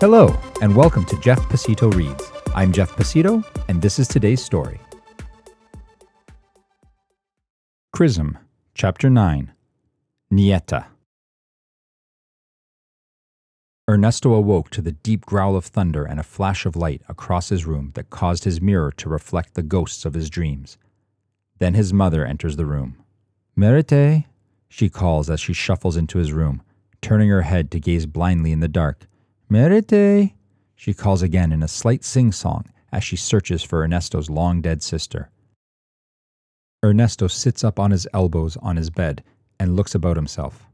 Hello, and welcome to Jeff Pacitto Reads. I'm Jeff Pacitto, and this is today's story. Chrism, Chapter 9 Nieta. Ernesto awoke to the deep growl of thunder and a flash of light across his room that caused his mirror to reflect the ghosts of his dreams. Then his mother enters the room. Merite, she calls as she shuffles into his room, turning her head to gaze blindly in the dark. Merite, she calls again in a slight sing song as she searches for Ernesto's long dead sister. Ernesto sits up on his elbows on his bed and looks about himself.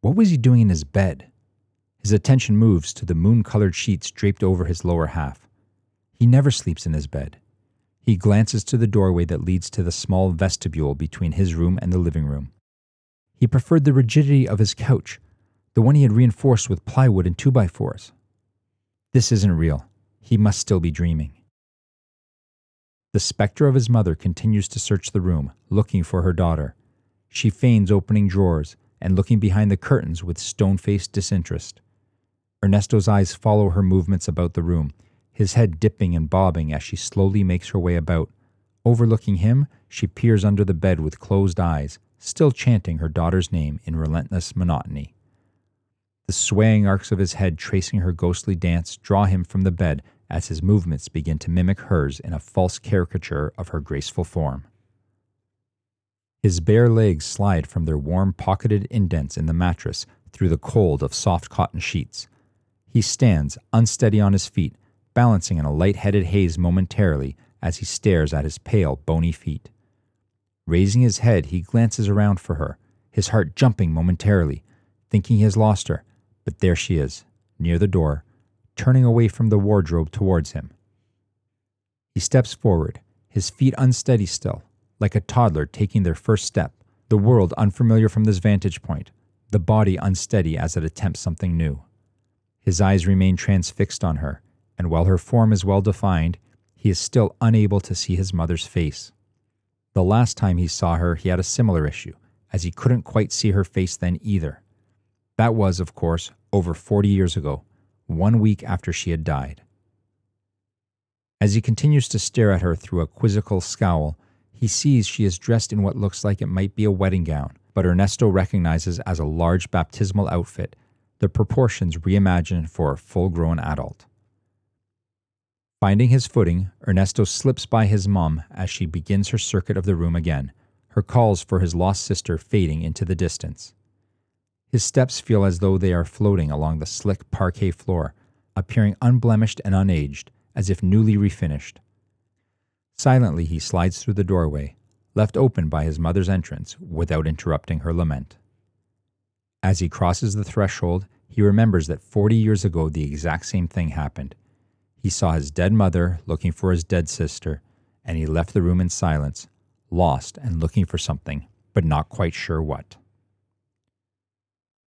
What was he doing in his bed? His attention moves to the moon colored sheets draped over his lower half. He never sleeps in his bed. He glances to the doorway that leads to the small vestibule between his room and the living room. He preferred the rigidity of his couch, the one he had reinforced with plywood and 2x4s. This isn't real. He must still be dreaming. The specter of his mother continues to search the room, looking for her daughter. She feigns opening drawers and looking behind the curtains with stone faced disinterest. Ernesto's eyes follow her movements about the room, his head dipping and bobbing as she slowly makes her way about. Overlooking him, she peers under the bed with closed eyes, still chanting her daughter's name in relentless monotony. The swaying arcs of his head tracing her ghostly dance draw him from the bed as his movements begin to mimic hers in a false caricature of her graceful form. His bare legs slide from their warm, pocketed indents in the mattress through the cold of soft cotton sheets. He stands, unsteady on his feet, balancing in a light-headed haze momentarily as he stares at his pale, bony feet. Raising his head, he glances around for her, his heart jumping momentarily, thinking he has lost her, but there she is, near the door, turning away from the wardrobe towards him. He steps forward, his feet unsteady still, like a toddler taking their first step, the world unfamiliar from this vantage point, the body unsteady as it attempts something new. His eyes remain transfixed on her, and while her form is well defined, he is still unable to see his mother's face. The last time he saw her, he had a similar issue, as he couldn't quite see her face then either. That was, of course, over 40 years ago, one week after she had died. As he continues to stare at her through a quizzical scowl, he sees she is dressed in what looks like it might be a wedding gown, but Ernesto recognizes as a large baptismal outfit, the proportions reimagined for a full grown adult. Finding his footing, Ernesto slips by his mum as she begins her circuit of the room again, her calls for his lost sister fading into the distance. His steps feel as though they are floating along the slick parquet floor, appearing unblemished and unaged, as if newly refinished. Silently, he slides through the doorway, left open by his mother's entrance, without interrupting her lament. As he crosses the threshold, he remembers that 40 years ago the exact same thing happened. He saw his dead mother looking for his dead sister, and he left the room in silence, lost and looking for something, but not quite sure what.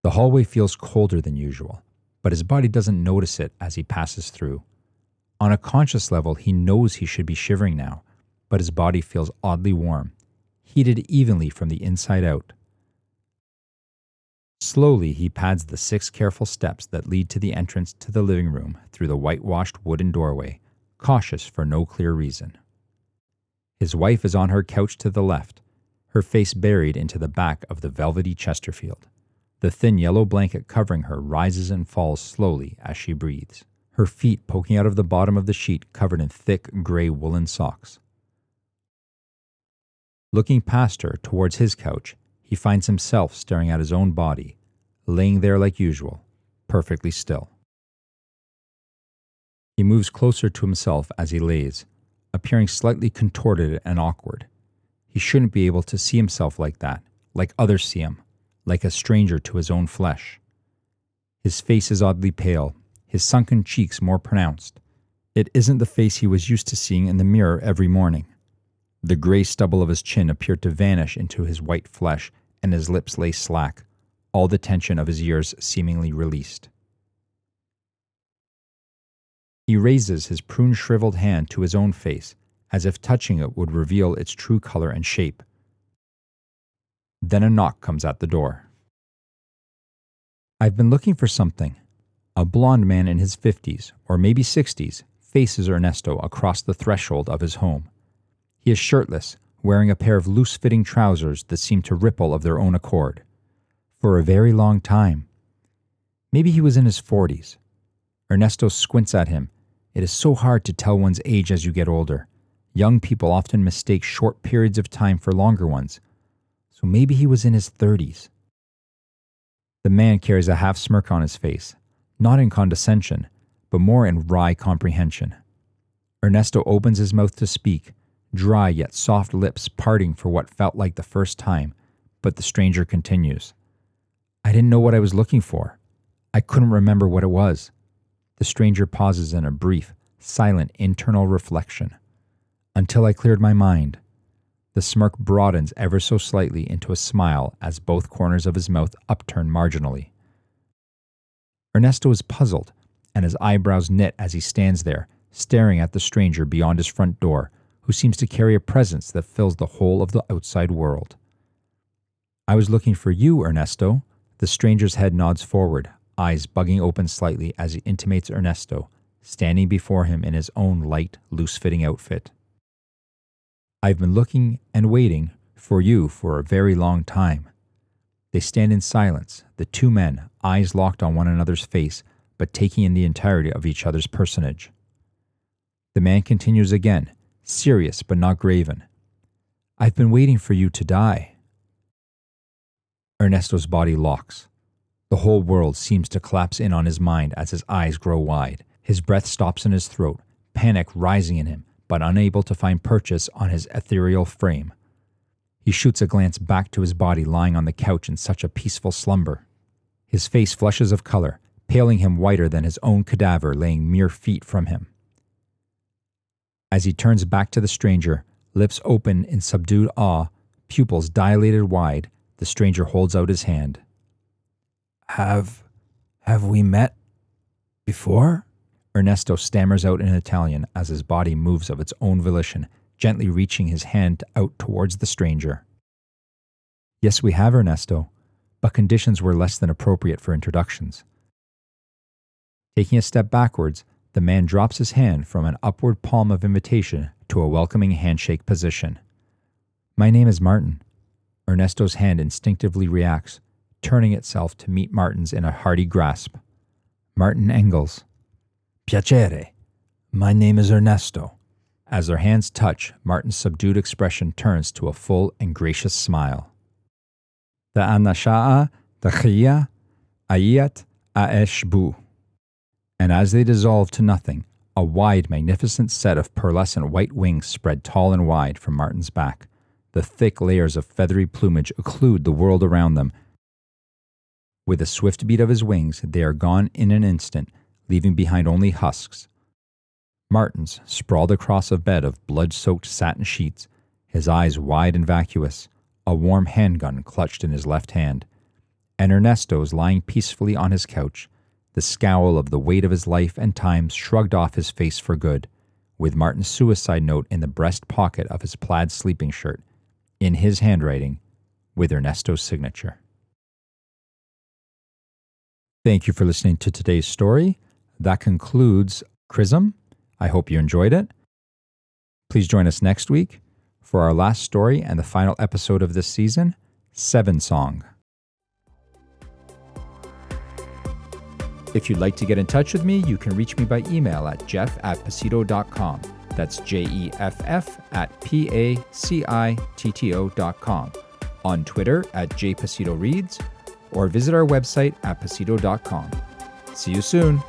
The hallway feels colder than usual, but his body doesn't notice it as he passes through. On a conscious level, he knows he should be shivering now, but his body feels oddly warm, heated evenly from the inside out. Slowly, he pads the six careful steps that lead to the entrance to the living room through the whitewashed wooden doorway, cautious for no clear reason. His wife is on her couch to the left, her face buried into the back of the velvety Chesterfield. The thin yellow blanket covering her rises and falls slowly as she breathes, her feet poking out of the bottom of the sheet covered in thick gray woolen socks. Looking past her towards his couch, he finds himself staring at his own body, laying there like usual, perfectly still. He moves closer to himself as he lays, appearing slightly contorted and awkward. He shouldn't be able to see himself like that, like others see him, like a stranger to his own flesh. His face is oddly pale, his sunken cheeks more pronounced. It isn't the face he was used to seeing in the mirror every morning. The gray stubble of his chin appeared to vanish into his white flesh and his lips lay slack, all the tension of his years seemingly released. He raises his prune shriveled hand to his own face, as if touching it would reveal its true color and shape. Then a knock comes at the door. I've been looking for something. A blond man in his 50s, or maybe 60s, faces Ernesto across the threshold of his home. He is shirtless, wearing a pair of loose fitting trousers that seem to ripple of their own accord. For a very long time. Maybe he was in his 40s. Ernesto squints at him. It is so hard to tell one's age as you get older. Young people often mistake short periods of time for longer ones. So maybe he was in his 30s. The man carries a half smirk on his face, not in condescension, but more in wry comprehension. Ernesto opens his mouth to speak, dry yet soft lips parting for what felt like the first time, but the stranger continues. I didn't know what I was looking for. I couldn't remember what it was. The stranger pauses in a brief, silent internal reflection. Until I cleared my mind. The smirk broadens ever so slightly into a smile as both corners of his mouth upturn marginally. Ernesto is puzzled, and his eyebrows knit as he stands there, staring at the stranger beyond his front door, who seems to carry a presence that fills the whole of the outside world. I was looking for you, Ernesto. The stranger's head nods forward, eyes bugging open slightly as he intimates Ernesto, standing before him in his own light, loose fitting outfit. I've been looking and waiting for you for a very long time. They stand in silence, the two men, eyes locked on one another's face, but taking in the entirety of each other's personage. The man continues again, serious but not graven. I've been waiting for you to die. Ernesto's body locks. The whole world seems to collapse in on his mind as his eyes grow wide. His breath stops in his throat, panic rising in him, but unable to find purchase on his ethereal frame. He shoots a glance back to his body lying on the couch in such a peaceful slumber. His face flushes of color, paling him whiter than his own cadaver laying mere feet from him. As he turns back to the stranger, lips open in subdued awe, pupils dilated wide, the stranger holds out his hand. Have. have we met before? Ernesto stammers out in Italian as his body moves of its own volition, gently reaching his hand out towards the stranger. Yes, we have, Ernesto, but conditions were less than appropriate for introductions. Taking a step backwards, the man drops his hand from an upward palm of invitation to a welcoming handshake position. My name is Martin. Ernesto's hand instinctively reacts, turning itself to meet Martin's in a hearty grasp. Martin Engels. Piacere. My name is Ernesto. As their hands touch, Martin's subdued expression turns to a full and gracious smile. The anasha'a, the chiyah, ayat, aeshbu. And as they dissolve to nothing, a wide, magnificent set of pearlescent white wings spread tall and wide from Martin's back. The thick layers of feathery plumage occlude the world around them. With a swift beat of his wings, they are gone in an instant, leaving behind only husks, Martins sprawled across a bed of blood soaked satin sheets, his eyes wide and vacuous, a warm handgun clutched in his left hand. And Ernesto's lying peacefully on his couch, the scowl of the weight of his life and times shrugged off his face for good, with Martin's suicide note in the breast pocket of his plaid sleeping shirt, in his handwriting, with Ernesto's signature. Thank you for listening to today's story. That concludes Chrism. I hope you enjoyed it. Please join us next week for our last story and the final episode of this season Seven Song. If you'd like to get in touch with me, you can reach me by email at jeff at pacitto.com. That's J E F F at P A C I T T O.com. On Twitter at jpacittoreads or visit our website at pacitto.com. See you soon.